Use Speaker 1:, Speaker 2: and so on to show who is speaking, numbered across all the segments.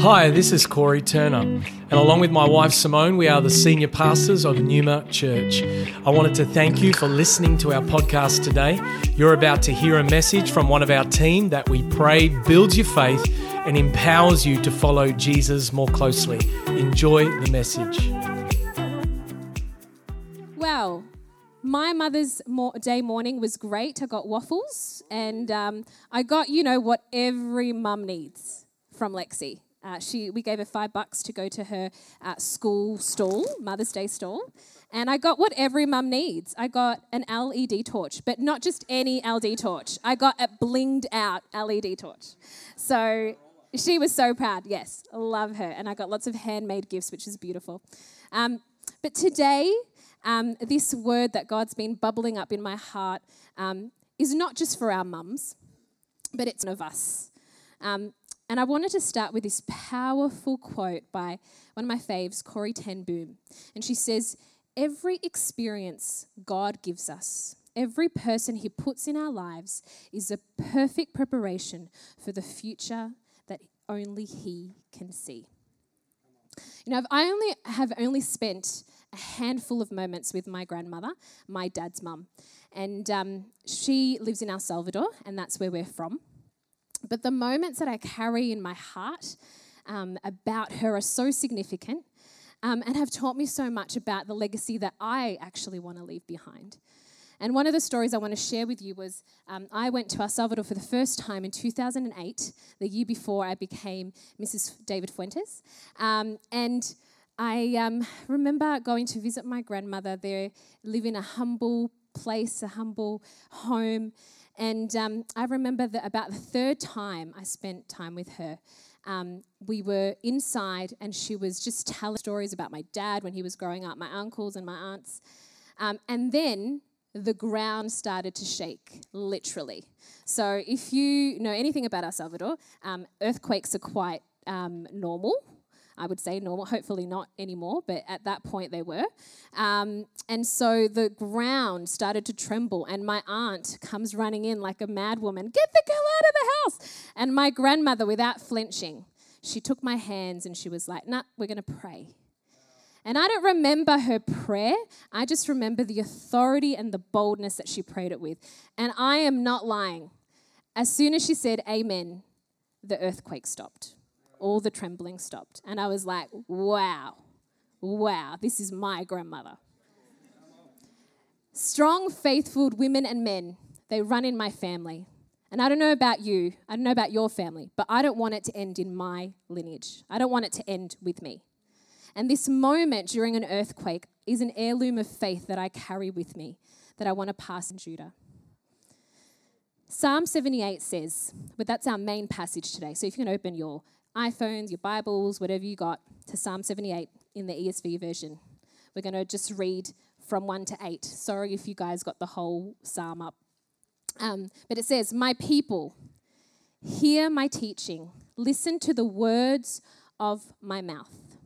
Speaker 1: Hi, this is Corey Turner, and along with my wife Simone, we are the senior pastors of Numa Church. I wanted to thank you for listening to our podcast today. You're about to hear a message from one of our team that we pray builds your faith and empowers you to follow Jesus more closely. Enjoy the message.
Speaker 2: Well, my Mother's Day morning was great. I got waffles, and um, I got, you know, what every mum needs from Lexi. Uh, she, we gave her five bucks to go to her uh, school stall, Mother's Day stall, and I got what every mum needs. I got an LED torch, but not just any LED torch. I got a blinged out LED torch. So she was so proud. Yes, love her. And I got lots of handmade gifts, which is beautiful. Um, but today, um, this word that God's been bubbling up in my heart um, is not just for our mums, but it's of us. Um, and I wanted to start with this powerful quote by one of my faves, Corrie Ten Boom. And she says, Every experience God gives us, every person He puts in our lives, is a perfect preparation for the future that only He can see. You know, I only have only spent a handful of moments with my grandmother, my dad's mum, and um, she lives in El Salvador, and that's where we're from. But the moments that I carry in my heart um, about her are so significant um, and have taught me so much about the legacy that I actually want to leave behind. And one of the stories I want to share with you was um, I went to El Salvador for the first time in 2008, the year before I became Mrs. David Fuentes. Um, and I um, remember going to visit my grandmother. They live in a humble place, a humble home. And um, I remember that about the third time I spent time with her, um, we were inside and she was just telling stories about my dad when he was growing up, my uncles and my aunts. Um, and then the ground started to shake, literally. So if you know anything about El Salvador, um, earthquakes are quite um, normal. I would say normal, hopefully not anymore, but at that point they were. Um, and so the ground started to tremble, and my aunt comes running in like a mad woman get the girl out of the house. And my grandmother, without flinching, she took my hands and she was like, nah, we're going to pray. And I don't remember her prayer. I just remember the authority and the boldness that she prayed it with. And I am not lying. As soon as she said amen, the earthquake stopped all the trembling stopped. And I was like, wow, wow, this is my grandmother. Strong, faithful women and men, they run in my family. And I don't know about you, I don't know about your family, but I don't want it to end in my lineage. I don't want it to end with me. And this moment during an earthquake is an heirloom of faith that I carry with me that I want to pass in Judah. Psalm 78 says, but that's our main passage today. So if you can open your iPhones, your Bibles, whatever you got, to Psalm 78 in the ESV version. We're going to just read from 1 to 8. Sorry if you guys got the whole psalm up. Um, but it says, My people, hear my teaching, listen to the words of my mouth.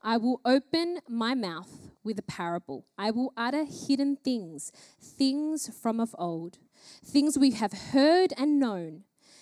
Speaker 2: I will open my mouth with a parable. I will utter hidden things, things from of old, things we have heard and known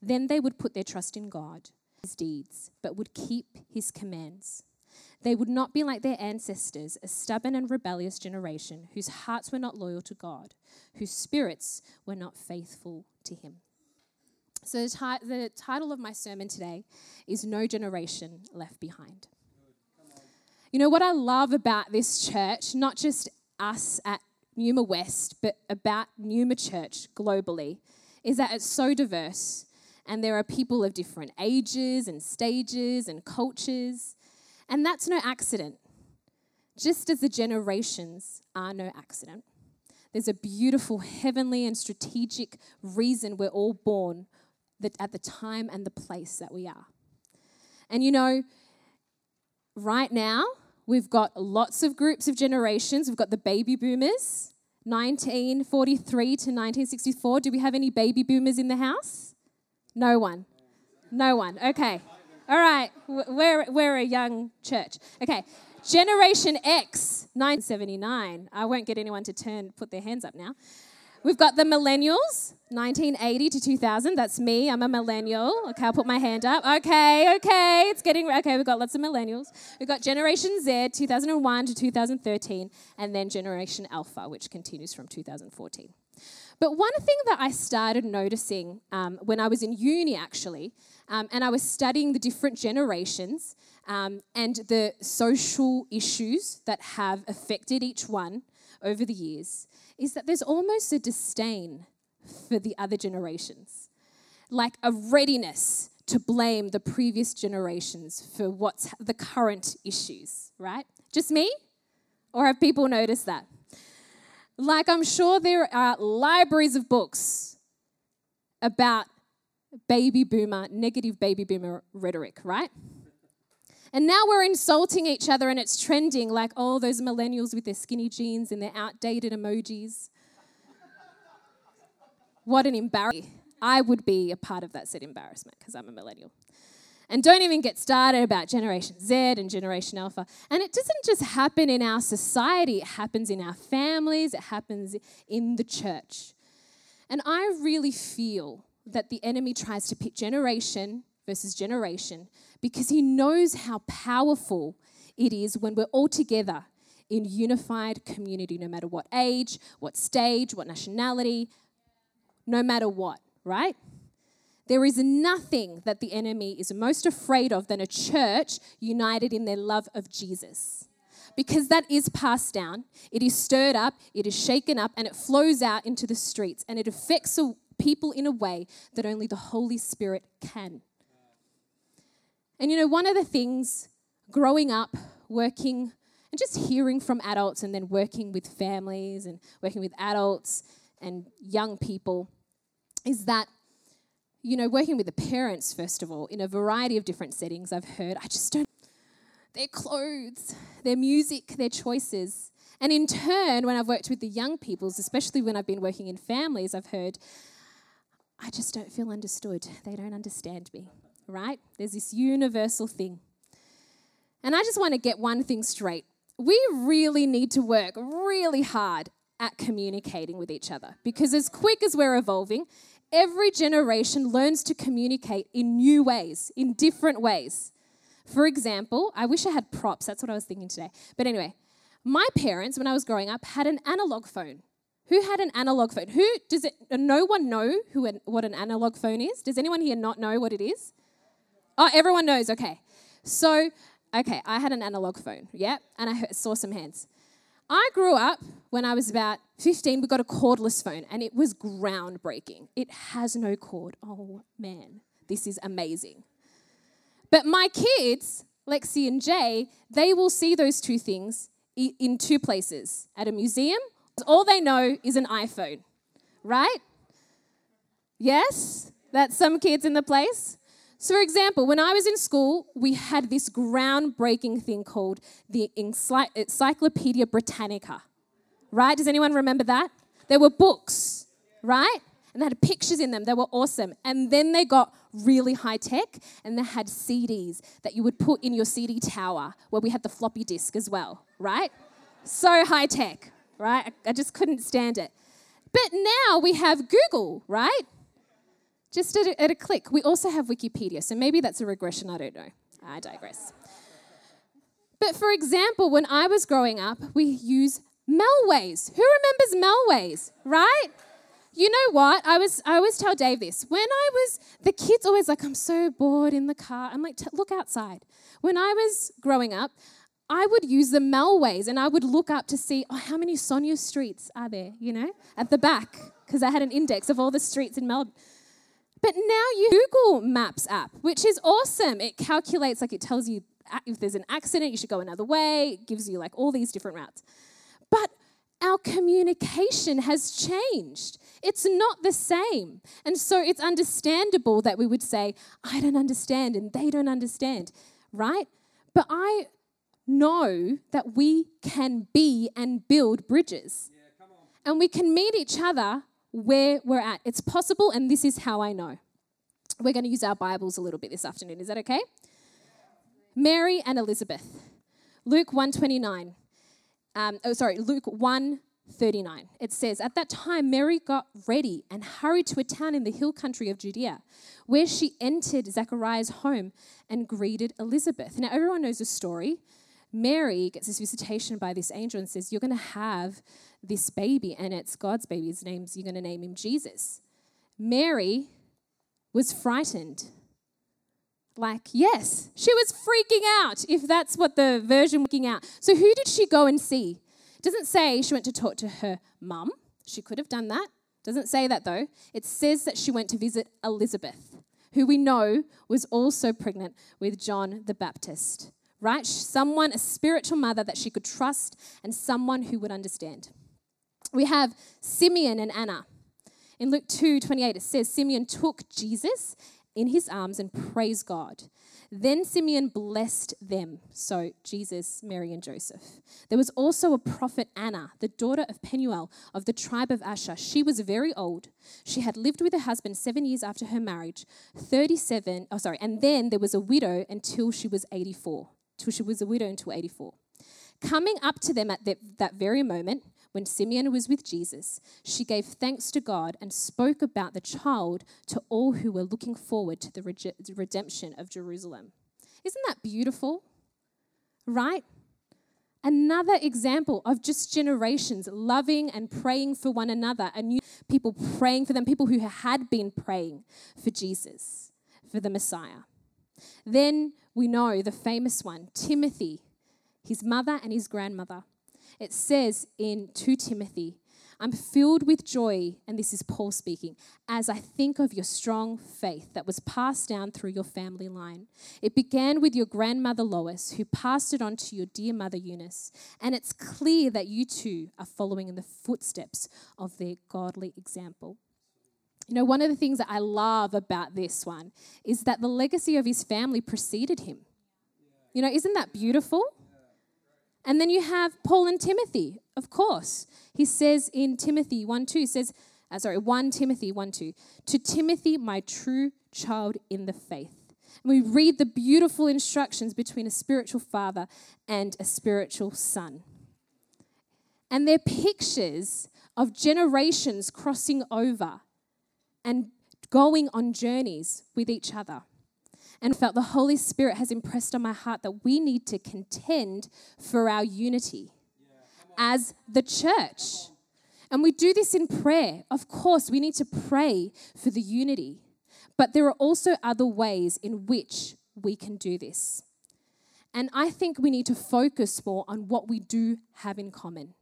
Speaker 2: Then they would put their trust in God, his deeds, but would keep his commands. They would not be like their ancestors, a stubborn and rebellious generation whose hearts were not loyal to God, whose spirits were not faithful to him. So, the, ti- the title of my sermon today is No Generation Left Behind. You know what I love about this church, not just us at Numa West, but about Numa Church globally, is that it's so diverse and there are people of different ages and stages and cultures. And that's no accident. Just as the generations are no accident, there's a beautiful, heavenly, and strategic reason we're all born at the time and the place that we are. And you know, right now, we've got lots of groups of generations. We've got the baby boomers, 1943 to 1964. Do we have any baby boomers in the house? No one. No one. Okay. All right. We're, we're a young church. Okay. Generation X, 979. I won't get anyone to turn, put their hands up now. We've got the millennials, 1980 to 2000. That's me. I'm a millennial. Okay, I'll put my hand up. Okay, okay. It's getting, okay, we've got lots of millennials. We've got Generation Z, 2001 to 2013, and then Generation Alpha, which continues from 2014. But one thing that I started noticing um, when I was in uni, actually, um, and I was studying the different generations um, and the social issues that have affected each one over the years, is that there's almost a disdain for the other generations, like a readiness to blame the previous generations for what's the current issues, right? Just me? Or have people noticed that? Like, I'm sure there are libraries of books about baby boomer, negative baby boomer rhetoric, right? And now we're insulting each other and it's trending like, oh, those millennials with their skinny jeans and their outdated emojis. what an embarrassment. I would be a part of that said embarrassment because I'm a millennial. And don't even get started about Generation Z and Generation Alpha. And it doesn't just happen in our society, it happens in our families, it happens in the church. And I really feel that the enemy tries to pit generation versus generation because he knows how powerful it is when we're all together in unified community, no matter what age, what stage, what nationality, no matter what, right? There is nothing that the enemy is most afraid of than a church united in their love of Jesus. Because that is passed down, it is stirred up, it is shaken up, and it flows out into the streets, and it affects people in a way that only the Holy Spirit can. And you know, one of the things growing up, working, and just hearing from adults and then working with families and working with adults and young people is that, you know, working with the parents, first of all, in a variety of different settings, I've heard, I just don't, their clothes, their music, their choices. And in turn, when I've worked with the young peoples, especially when I've been working in families, I've heard, I just don't feel understood. They don't understand me right? There's this universal thing. And I just want to get one thing straight. We really need to work really hard at communicating with each other because, as quick as we're evolving, every generation learns to communicate in new ways, in different ways. For example, I wish I had props, that's what I was thinking today. But anyway, my parents, when I was growing up, had an analog phone. Who had an analog phone? Who does it? No one know who an, what an analog phone is. Does anyone here not know what it is? Oh, everyone knows. Okay. So, okay, I had an analog phone. Yeah. And I saw some hands. I grew up when I was about 15. We got a cordless phone and it was groundbreaking. It has no cord. Oh, man. This is amazing. But my kids, Lexi and Jay, they will see those two things in two places at a museum. All they know is an iPhone, right? Yes? That's some kids in the place. So, for example, when I was in school, we had this groundbreaking thing called the Encyclopedia Britannica, right? Does anyone remember that? There were books, right? And they had pictures in them. They were awesome. And then they got really high tech and they had CDs that you would put in your CD tower where we had the floppy disk as well, right? So high tech, right? I just couldn't stand it. But now we have Google, right? Just at a, at a click. We also have Wikipedia, so maybe that's a regression, I don't know. I digress. But for example, when I was growing up, we use Melways. Who remembers Melways, right? You know what? I was I always tell Dave this. When I was the kids always like I'm so bored in the car. I'm like look outside. When I was growing up, I would use the Melways and I would look up to see oh how many Sonia streets are there, you know, at the back because I had an index of all the streets in Melbourne. But now you Google Maps app, which is awesome. It calculates, like it tells you if there's an accident, you should go another way. It gives you like all these different routes. But our communication has changed. It's not the same. And so it's understandable that we would say, I don't understand and they don't understand, right? But I know that we can be and build bridges. and we can meet each other where we're at. It's possible, and this is how I know. We're going to use our Bibles a little bit this afternoon. Is that okay? Mary and Elizabeth. Luke 129. Um, oh, sorry, Luke 139. It says, At that time, Mary got ready and hurried to a town in the hill country of Judea, where she entered Zechariah's home and greeted Elizabeth. Now, everyone knows the story. Mary gets this visitation by this angel and says, You're going to have this baby, and it's God's baby. His name's, you're going to name him Jesus. Mary was frightened. Like, yes, she was freaking out, if that's what the version freaking out. So, who did she go and see? Doesn't say she went to talk to her mum. She could have done that. Doesn't say that though. It says that she went to visit Elizabeth, who we know was also pregnant with John the Baptist right? Someone, a spiritual mother that she could trust and someone who would understand. We have Simeon and Anna. In Luke 2 28, it says, Simeon took Jesus in his arms and praised God. Then Simeon blessed them. So, Jesus, Mary, and Joseph. There was also a prophet, Anna, the daughter of Penuel of the tribe of Asher. She was very old. She had lived with her husband seven years after her marriage, 37, oh, sorry, and then there was a widow until she was 84 till she was a widow until 84. Coming up to them at that, that very moment, when Simeon was with Jesus, she gave thanks to God and spoke about the child to all who were looking forward to the redemption of Jerusalem. Isn't that beautiful? Right? Another example of just generations loving and praying for one another, and people praying for them, people who had been praying for Jesus, for the Messiah. Then we know the famous one, Timothy, his mother and his grandmother. It says in 2 Timothy, I'm filled with joy, and this is Paul speaking, as I think of your strong faith that was passed down through your family line. It began with your grandmother Lois, who passed it on to your dear mother Eunice, and it's clear that you too are following in the footsteps of their godly example. You know, one of the things that I love about this one is that the legacy of his family preceded him. You know, isn't that beautiful? And then you have Paul and Timothy, of course. He says in Timothy 1 2, says, uh, sorry, 1 Timothy 1 2, to Timothy, my true child in the faith. And we read the beautiful instructions between a spiritual father and a spiritual son. And they're pictures of generations crossing over and going on journeys with each other. And felt the Holy Spirit has impressed on my heart that we need to contend for our unity as the church. And we do this in prayer. Of course, we need to pray for the unity. But there are also other ways in which we can do this. And I think we need to focus more on what we do have in common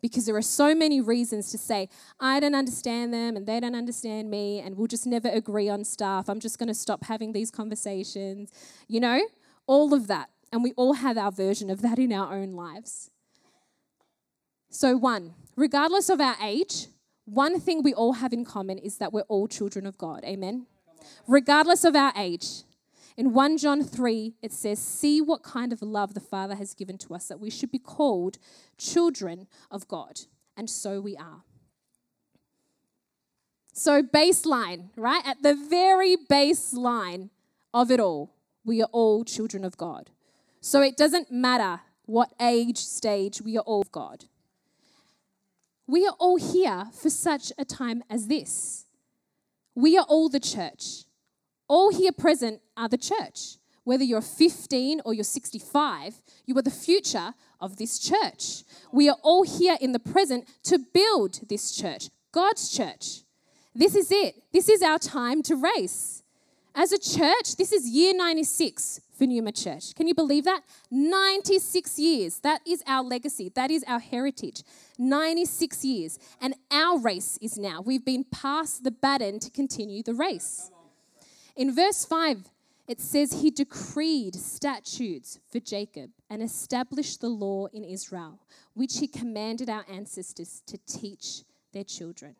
Speaker 2: because there are so many reasons to say, I don't understand them and they don't understand me, and we'll just never agree on stuff. I'm just going to stop having these conversations. You know, all of that. And we all have our version of that in our own lives. So, one, regardless of our age, one thing we all have in common is that we're all children of God. Amen? Regardless of our age. In 1 John 3, it says, See what kind of love the Father has given to us, that we should be called children of God. And so we are. So, baseline, right? At the very baseline of it all, we are all children of God. So, it doesn't matter what age, stage, we are all of God. We are all here for such a time as this. We are all the church. All here present are the church. Whether you're 15 or you're 65, you are the future of this church. We are all here in the present to build this church, God's church. This is it. This is our time to race. As a church, this is year 96 for Numa Church. Can you believe that? 96 years. That is our legacy. That is our heritage. 96 years. And our race is now. We've been passed the baton to continue the race. In verse 5, it says, He decreed statutes for Jacob and established the law in Israel, which He commanded our ancestors to teach their children.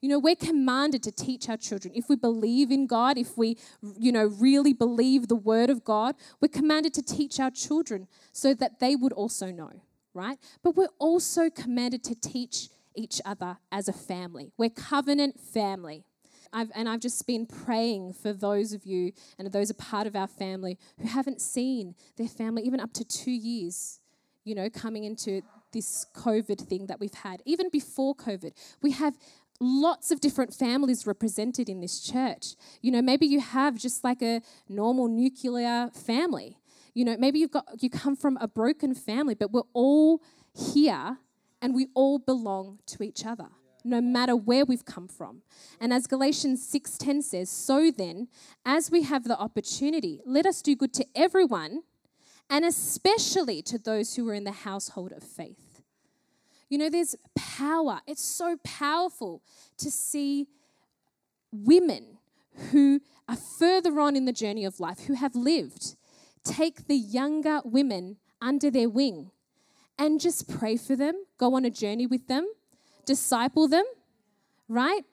Speaker 2: You know, we're commanded to teach our children. If we believe in God, if we, you know, really believe the word of God, we're commanded to teach our children so that they would also know, right? But we're also commanded to teach each other as a family. We're covenant family. I've, and I've just been praying for those of you and those are part of our family who haven't seen their family even up to two years, you know, coming into this COVID thing that we've had. Even before COVID, we have lots of different families represented in this church. You know, maybe you have just like a normal nuclear family. You know, maybe you've got you come from a broken family, but we're all here and we all belong to each other no matter where we've come from. And as Galatians 6:10 says, so then, as we have the opportunity, let us do good to everyone and especially to those who are in the household of faith. You know, there's power. It's so powerful to see women who are further on in the journey of life, who have lived, take the younger women under their wing and just pray for them, go on a journey with them, disciple them, right?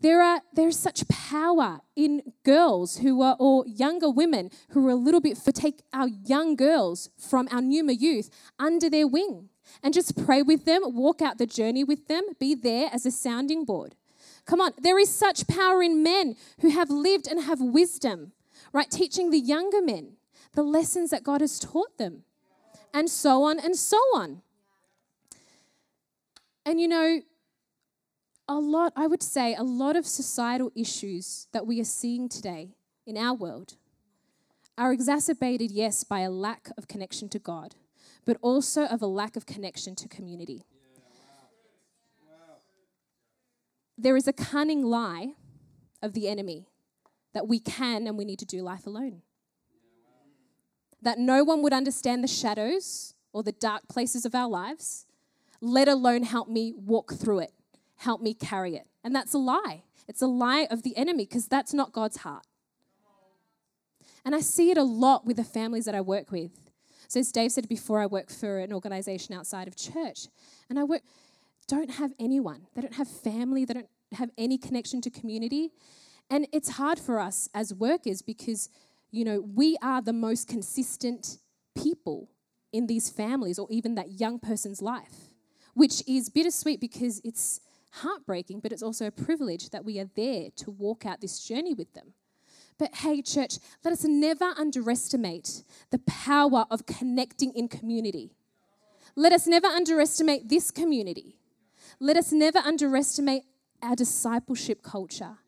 Speaker 2: There are there's such power in girls who are or younger women who are a little bit for take our young girls from our Numa youth under their wing and just pray with them, walk out the journey with them, be there as a sounding board. Come on, there is such power in men who have lived and have wisdom, right? Teaching the younger men the lessons that God has taught them, and so on and so on. And you know, a lot, I would say, a lot of societal issues that we are seeing today in our world are exacerbated, yes, by a lack of connection to God but also of a lack of connection to community. There is a cunning lie of the enemy that we can and we need to do life alone. That no one would understand the shadows or the dark places of our lives, let alone help me walk through it, help me carry it. And that's a lie. It's a lie of the enemy because that's not God's heart. And I see it a lot with the families that I work with. So as Dave said before, I work for an organization outside of church. And I work don't have anyone. They don't have family, they don't have any connection to community. And it's hard for us as workers because, you know, we are the most consistent people in these families or even that young person's life, which is bittersweet because it's heartbreaking, but it's also a privilege that we are there to walk out this journey with them. But hey, church, let us never underestimate the power of connecting in community. Let us never underestimate this community. Let us never underestimate our discipleship culture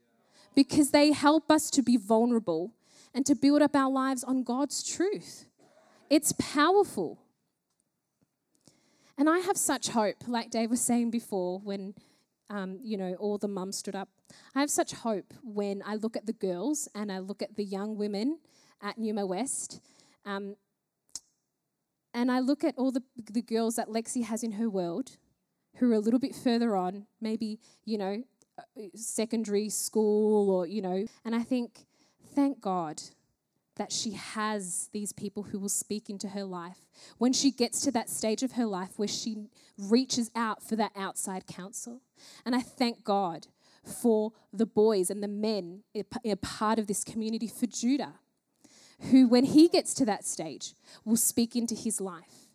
Speaker 2: because they help us to be vulnerable and to build up our lives on God's truth. It's powerful. And I have such hope, like Dave was saying before, when um, you know, all the mums stood up. I have such hope when I look at the girls and I look at the young women at Numa West. Um, and I look at all the, the girls that Lexi has in her world who are a little bit further on, maybe, you know, uh, secondary school or, you know, and I think, thank God that she has these people who will speak into her life. When she gets to that stage of her life where she reaches out for that outside counsel. And I thank God for the boys and the men, a part of this community for Judah, who, when he gets to that stage, will speak into his life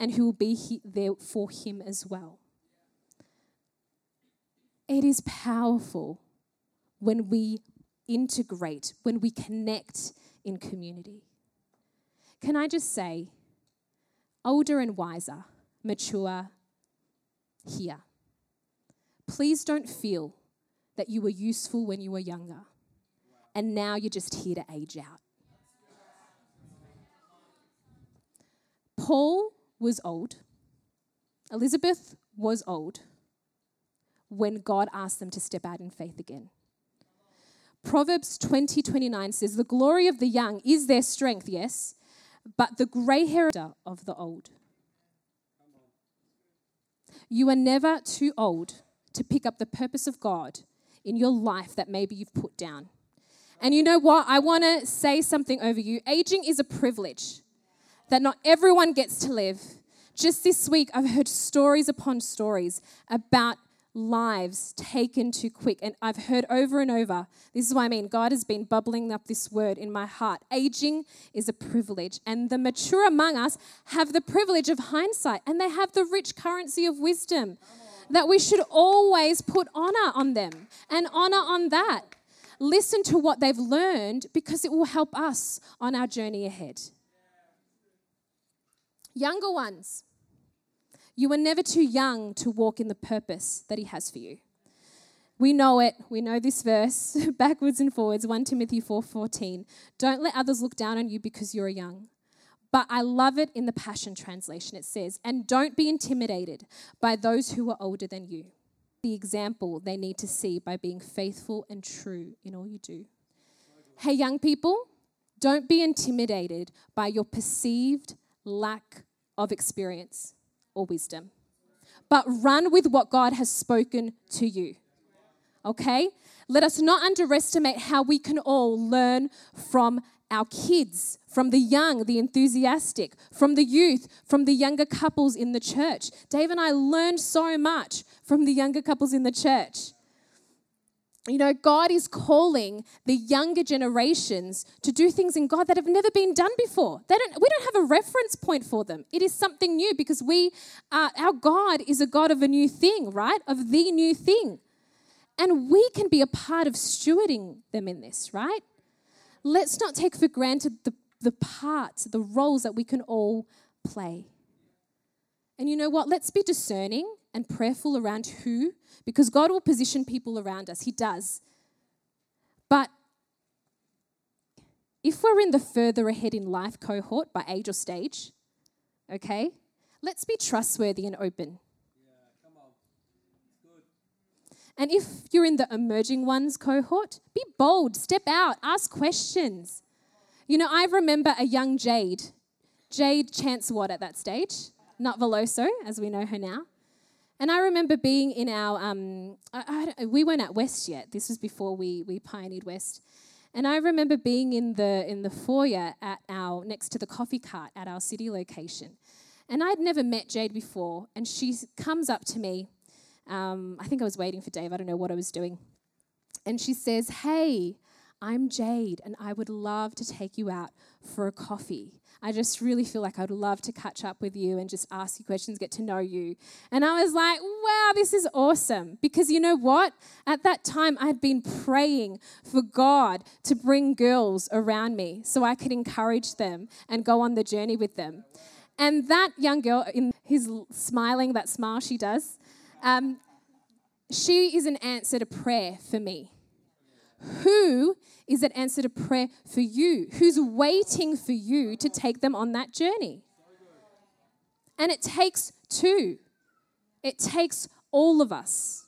Speaker 2: and who will be there for him as well. It is powerful when we integrate, when we connect in community. Can I just say, older and wiser, mature, here. Please don't feel that you were useful when you were younger and now you're just here to age out. Paul was old, Elizabeth was old when God asked them to step out in faith again. Proverbs 20 29 says, The glory of the young is their strength, yes, but the grey hair of the old. You are never too old to pick up the purpose of God in your life that maybe you've put down. And you know what? I want to say something over you. Aging is a privilege that not everyone gets to live. Just this week, I've heard stories upon stories about lives taken too quick. And I've heard over and over this is what I mean. God has been bubbling up this word in my heart. Aging is a privilege, and the mature among us have the privilege of hindsight, and they have the rich currency of wisdom that we should always put honor on them and honor on that. Listen to what they've learned because it will help us on our journey ahead. Younger ones, you are never too young to walk in the purpose that He has for you. We know it. We know this verse backwards and forwards, 1 Timothy 4:14. Don't let others look down on you because you're young. But I love it in the Passion translation. It says, "And don't be intimidated by those who are older than you." The example they need to see by being faithful and true in all you do. Hey young people, don't be intimidated by your perceived lack of experience or wisdom, but run with what God has spoken to you. Okay? Let us not underestimate how we can all learn from our kids, from the young, the enthusiastic, from the youth, from the younger couples in the church. Dave and I learned so much from the younger couples in the church. You know, God is calling the younger generations to do things in God that have never been done before. They don't, we don't have a reference point for them. It is something new because we, uh, our God is a God of a new thing, right? Of the new thing. And we can be a part of stewarding them in this, right? Let's not take for granted the, the parts, the roles that we can all play. And you know what? Let's be discerning and prayerful around who, because God will position people around us. He does. But if we're in the further ahead in life cohort by age or stage, okay, let's be trustworthy and open. And if you're in the emerging ones cohort, be bold, step out, ask questions. You know, I remember a young Jade, Jade Chancewat at that stage, not Veloso, as we know her now. And I remember being in our, um, I, I, we weren't at West yet. This was before we, we pioneered West. And I remember being in the, in the foyer at our, next to the coffee cart at our city location. And I'd never met Jade before. And she comes up to me. Um, I think I was waiting for Dave. I don't know what I was doing. And she says, Hey, I'm Jade, and I would love to take you out for a coffee. I just really feel like I'd love to catch up with you and just ask you questions, get to know you. And I was like, wow, this is awesome. Because you know what? At that time, I had been praying for God to bring girls around me so I could encourage them and go on the journey with them. And that young girl, in his smiling, that smile she does, um, she is an answer to prayer for me. Who is an answer to prayer for you? Who's waiting for you to take them on that journey? And it takes two, it takes all of us.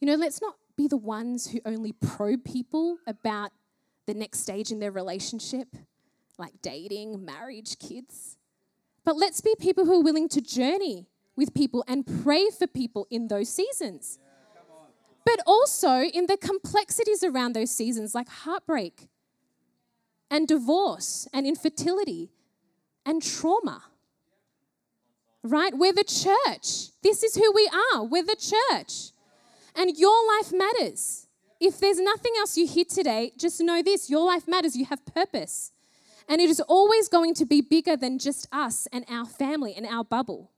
Speaker 2: You know, let's not be the ones who only probe people about the next stage in their relationship, like dating, marriage, kids. But let's be people who are willing to journey with people and pray for people in those seasons but also in the complexities around those seasons, like heartbreak and divorce and infertility and trauma. Right? We're the church. This is who we are. We're the church. And your life matters. If there's nothing else you hear today, just know this your life matters. You have purpose. And it is always going to be bigger than just us and our family and our bubble.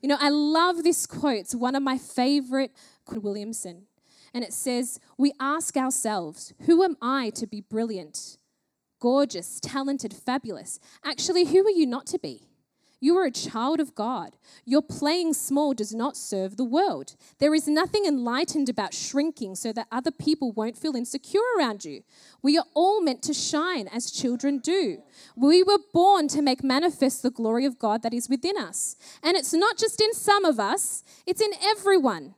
Speaker 2: You know, I love this quote. It's one of my favorite Williamson. And it says, We ask ourselves, who am I to be brilliant, gorgeous, talented, fabulous? Actually, who are you not to be? You are a child of God. Your playing small does not serve the world. There is nothing enlightened about shrinking so that other people won't feel insecure around you. We are all meant to shine as children do. We were born to make manifest the glory of God that is within us. And it's not just in some of us, it's in everyone.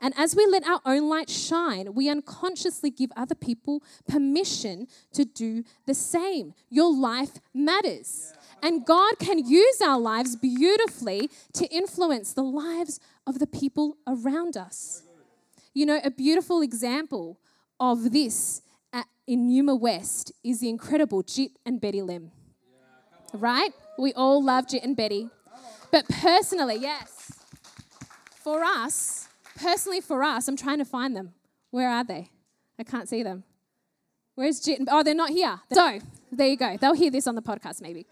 Speaker 2: And as we let our own light shine, we unconsciously give other people permission to do the same. Your life matters. And God can use our lives beautifully to influence the lives of the people around us. You know, a beautiful example of this at, in Numa West is the incredible Jit and Betty Lim. Right? We all love Jit and Betty. But personally, yes for us, personally for us, I'm trying to find them. Where are they? I can't see them. Where's Jit? Oh, they're not here. So, there you go. They'll hear this on the podcast maybe.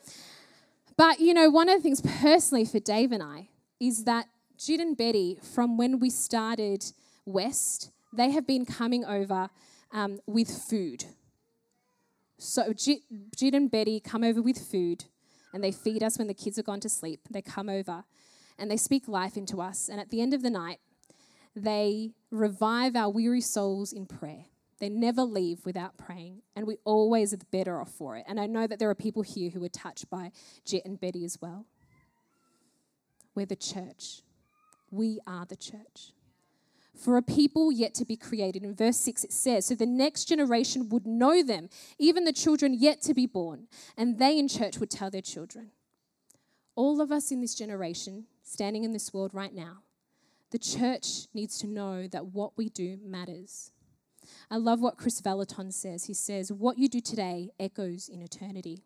Speaker 2: But, you know, one of the things personally for Dave and I is that Jit and Betty, from when we started West, they have been coming over um, with food. So Jit and Betty come over with food and they feed us when the kids are gone to sleep. They come over and they speak life into us. And at the end of the night, they revive our weary souls in prayer. They never leave without praying, and we always are the better off for it. And I know that there are people here who were touched by Jit and Betty as well. We're the church. We are the church. For a people yet to be created. In verse 6, it says, So the next generation would know them, even the children yet to be born, and they in church would tell their children. All of us in this generation, standing in this world right now, the church needs to know that what we do matters. I love what Kris Vallotton says. He says, What you do today echoes in eternity.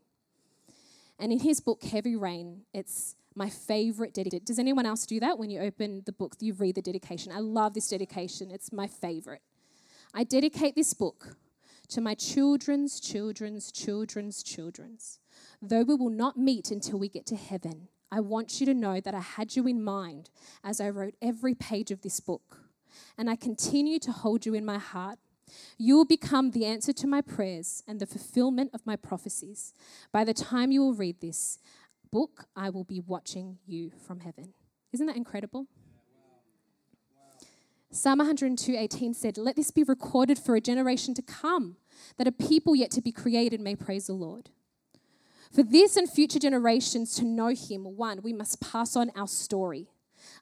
Speaker 2: And in his book, Heavy Rain, it's my favorite dedication. Does anyone else do that when you open the book, you read the dedication? I love this dedication, it's my favorite. I dedicate this book to my children's children's children's children's. Though we will not meet until we get to heaven, I want you to know that I had you in mind as I wrote every page of this book. And I continue to hold you in my heart you will become the answer to my prayers and the fulfillment of my prophecies. By the time you will read this book, I will be watching you from heaven. Isn't that incredible? Psalm 102:18 said, "Let this be recorded for a generation to come, that a people yet to be created may praise the Lord." For this and future generations to know him, one, we must pass on our story.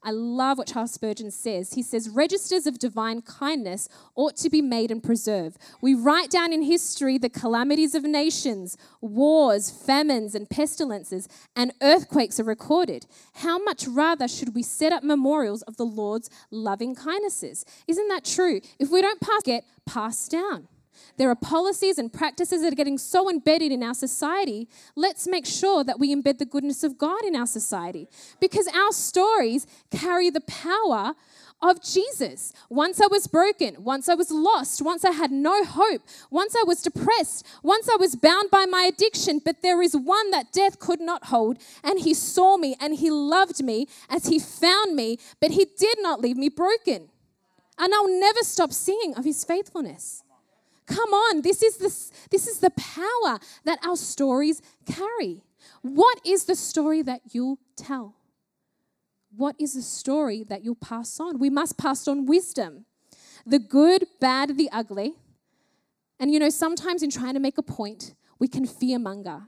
Speaker 2: I love what Charles Spurgeon says. He says, Registers of divine kindness ought to be made and preserved. We write down in history the calamities of nations, wars, famines, and pestilences, and earthquakes are recorded. How much rather should we set up memorials of the Lord's loving kindnesses? Isn't that true? If we don't pass, get passed down. There are policies and practices that are getting so embedded in our society. Let's make sure that we embed the goodness of God in our society because our stories carry the power of Jesus. Once I was broken, once I was lost, once I had no hope, once I was depressed, once I was bound by my addiction, but there is one that death could not hold, and he saw me and he loved me as he found me, but he did not leave me broken. And I'll never stop singing of his faithfulness. Come on, this is, the, this is the power that our stories carry. What is the story that you'll tell? What is the story that you'll pass on? We must pass on wisdom the good, bad, the ugly. And you know, sometimes in trying to make a point, we can fearmonger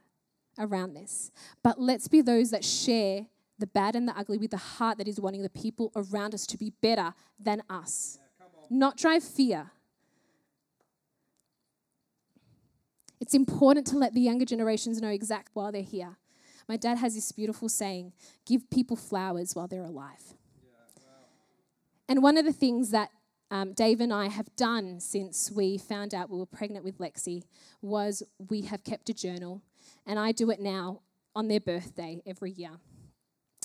Speaker 2: around this. But let's be those that share the bad and the ugly with the heart that is wanting the people around us to be better than us. Yeah, Not drive fear, It's important to let the younger generations know exactly while they're here. My dad has this beautiful saying give people flowers while they're alive. And one of the things that um, Dave and I have done since we found out we were pregnant with Lexi was we have kept a journal, and I do it now on their birthday every year.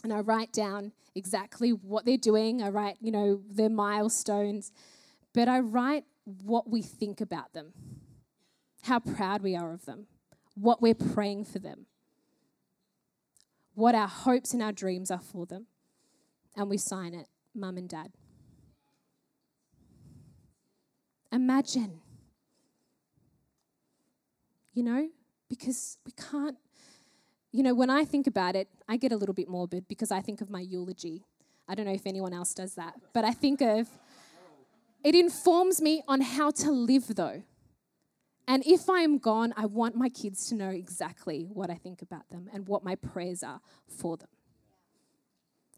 Speaker 2: And I write down exactly what they're doing, I write, you know, their milestones, but I write what we think about them how proud we are of them, what we're praying for them, what our hopes and our dreams are for them. And we sign it, mum and dad. Imagine, you know, because we can't, you know, when I think about it, I get a little bit morbid because I think of my eulogy. I don't know if anyone else does that, but I think of it informs me on how to live though. And if I am gone, I want my kids to know exactly what I think about them and what my prayers are for them.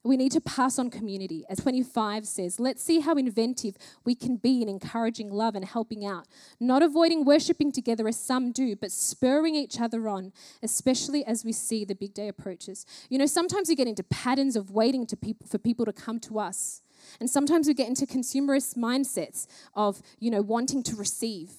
Speaker 2: We need to pass on community. As 25 says, let's see how inventive we can be in encouraging love and helping out, not avoiding worshipping together as some do, but spurring each other on, especially as we see the big day approaches. You know, sometimes we get into patterns of waiting to people, for people to come to us. And sometimes we get into consumerist mindsets of, you know, wanting to receive.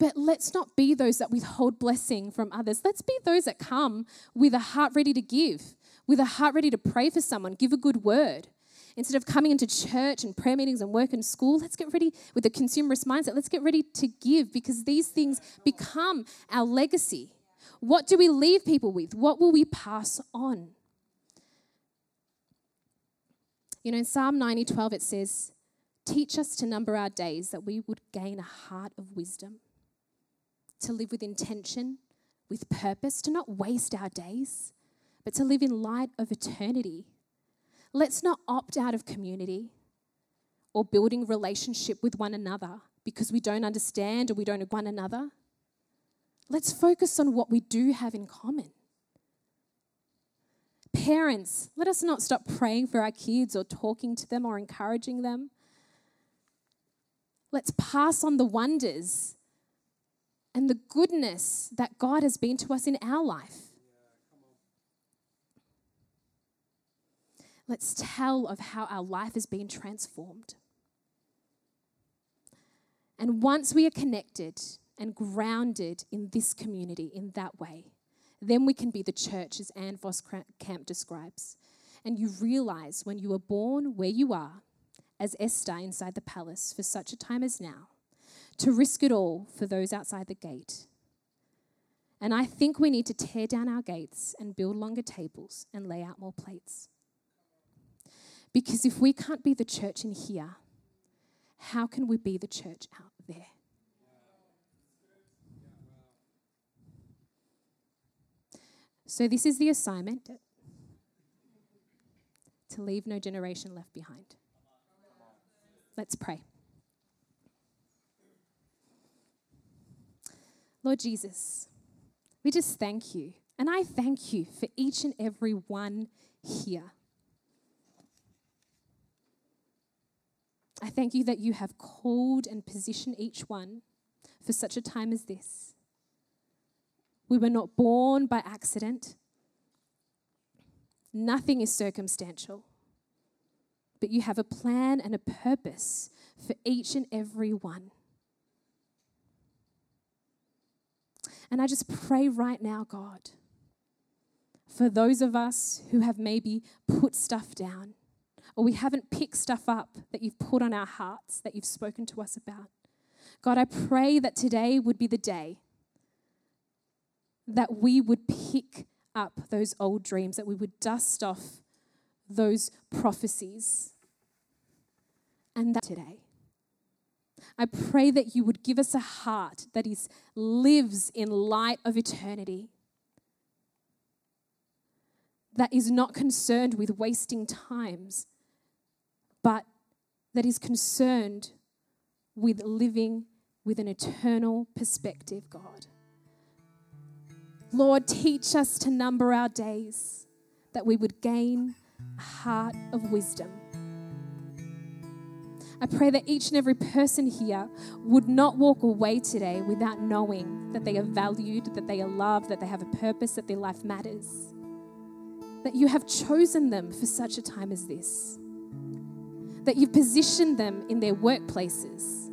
Speaker 2: But let's not be those that withhold blessing from others. Let's be those that come with a heart ready to give, with a heart ready to pray for someone, give a good word. Instead of coming into church and prayer meetings and work and school, let's get ready with a consumerist mindset. Let's get ready to give because these things become our legacy. What do we leave people with? What will we pass on? You know, in Psalm 90 12, it says, Teach us to number our days that we would gain a heart of wisdom, to live with intention, with purpose, to not waste our days, but to live in light of eternity. Let's not opt out of community or building relationship with one another because we don't understand or we don't one another. Let's focus on what we do have in common. Parents, let us not stop praying for our kids or talking to them or encouraging them. Let's pass on the wonders and the goodness that God has been to us in our life. Let's tell of how our life has been transformed. And once we are connected and grounded in this community in that way, then we can be the church as Ann Voskamp describes. And you realize when you were born where you are, as Esther inside the palace for such a time as now, to risk it all for those outside the gate. And I think we need to tear down our gates and build longer tables and lay out more plates. Because if we can't be the church in here, how can we be the church out there? So, this is the assignment to leave no generation left behind. Let's pray. Lord Jesus, we just thank you. And I thank you for each and every one here. I thank you that you have called and positioned each one for such a time as this. We were not born by accident. Nothing is circumstantial. But you have a plan and a purpose for each and every one. And I just pray right now, God, for those of us who have maybe put stuff down, or we haven't picked stuff up that you've put on our hearts, that you've spoken to us about. God, I pray that today would be the day that we would pick up those old dreams, that we would dust off those prophecies. And that today. I pray that you would give us a heart that is lives in light of eternity. That is not concerned with wasting times, but that is concerned with living with an eternal perspective, God. Lord, teach us to number our days that we would gain a heart of wisdom. I pray that each and every person here would not walk away today without knowing that they are valued, that they are loved, that they have a purpose, that their life matters. That you have chosen them for such a time as this that you've positioned them in their workplaces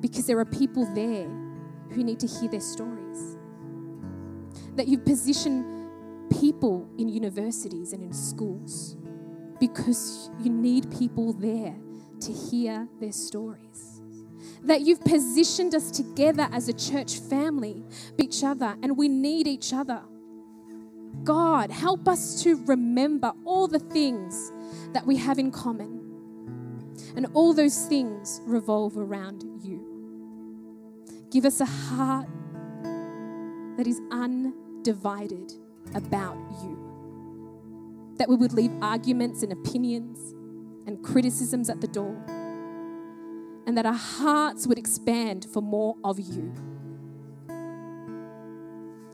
Speaker 2: because there are people there who need to hear their stories. That you've positioned people in universities and in schools because you need people there to hear their stories. That you've positioned us together as a church family, each other, and we need each other. God, help us to remember all the things that we have in common and all those things revolve around you. Give us a heart that is undivided about you. That we would leave arguments and opinions and criticisms at the door. And that our hearts would expand for more of you.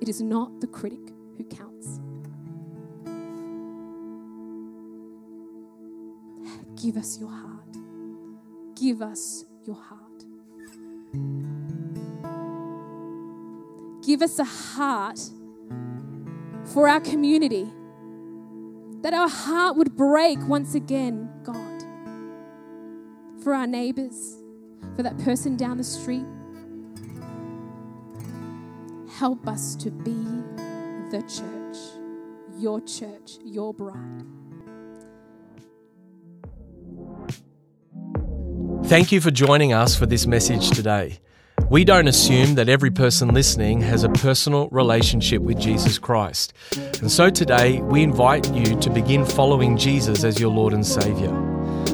Speaker 2: It is not the critic who counts. Give us your heart. Give us your heart. Give us a heart for our community. That our heart would break once again, God. For our neighbors, for that person down the street. Help us to be the church, your church, your bride.
Speaker 1: Thank you for joining us for this message today. We don't assume that every person listening has a personal relationship with Jesus Christ. And so today, we invite you to begin following Jesus as your Lord and Saviour.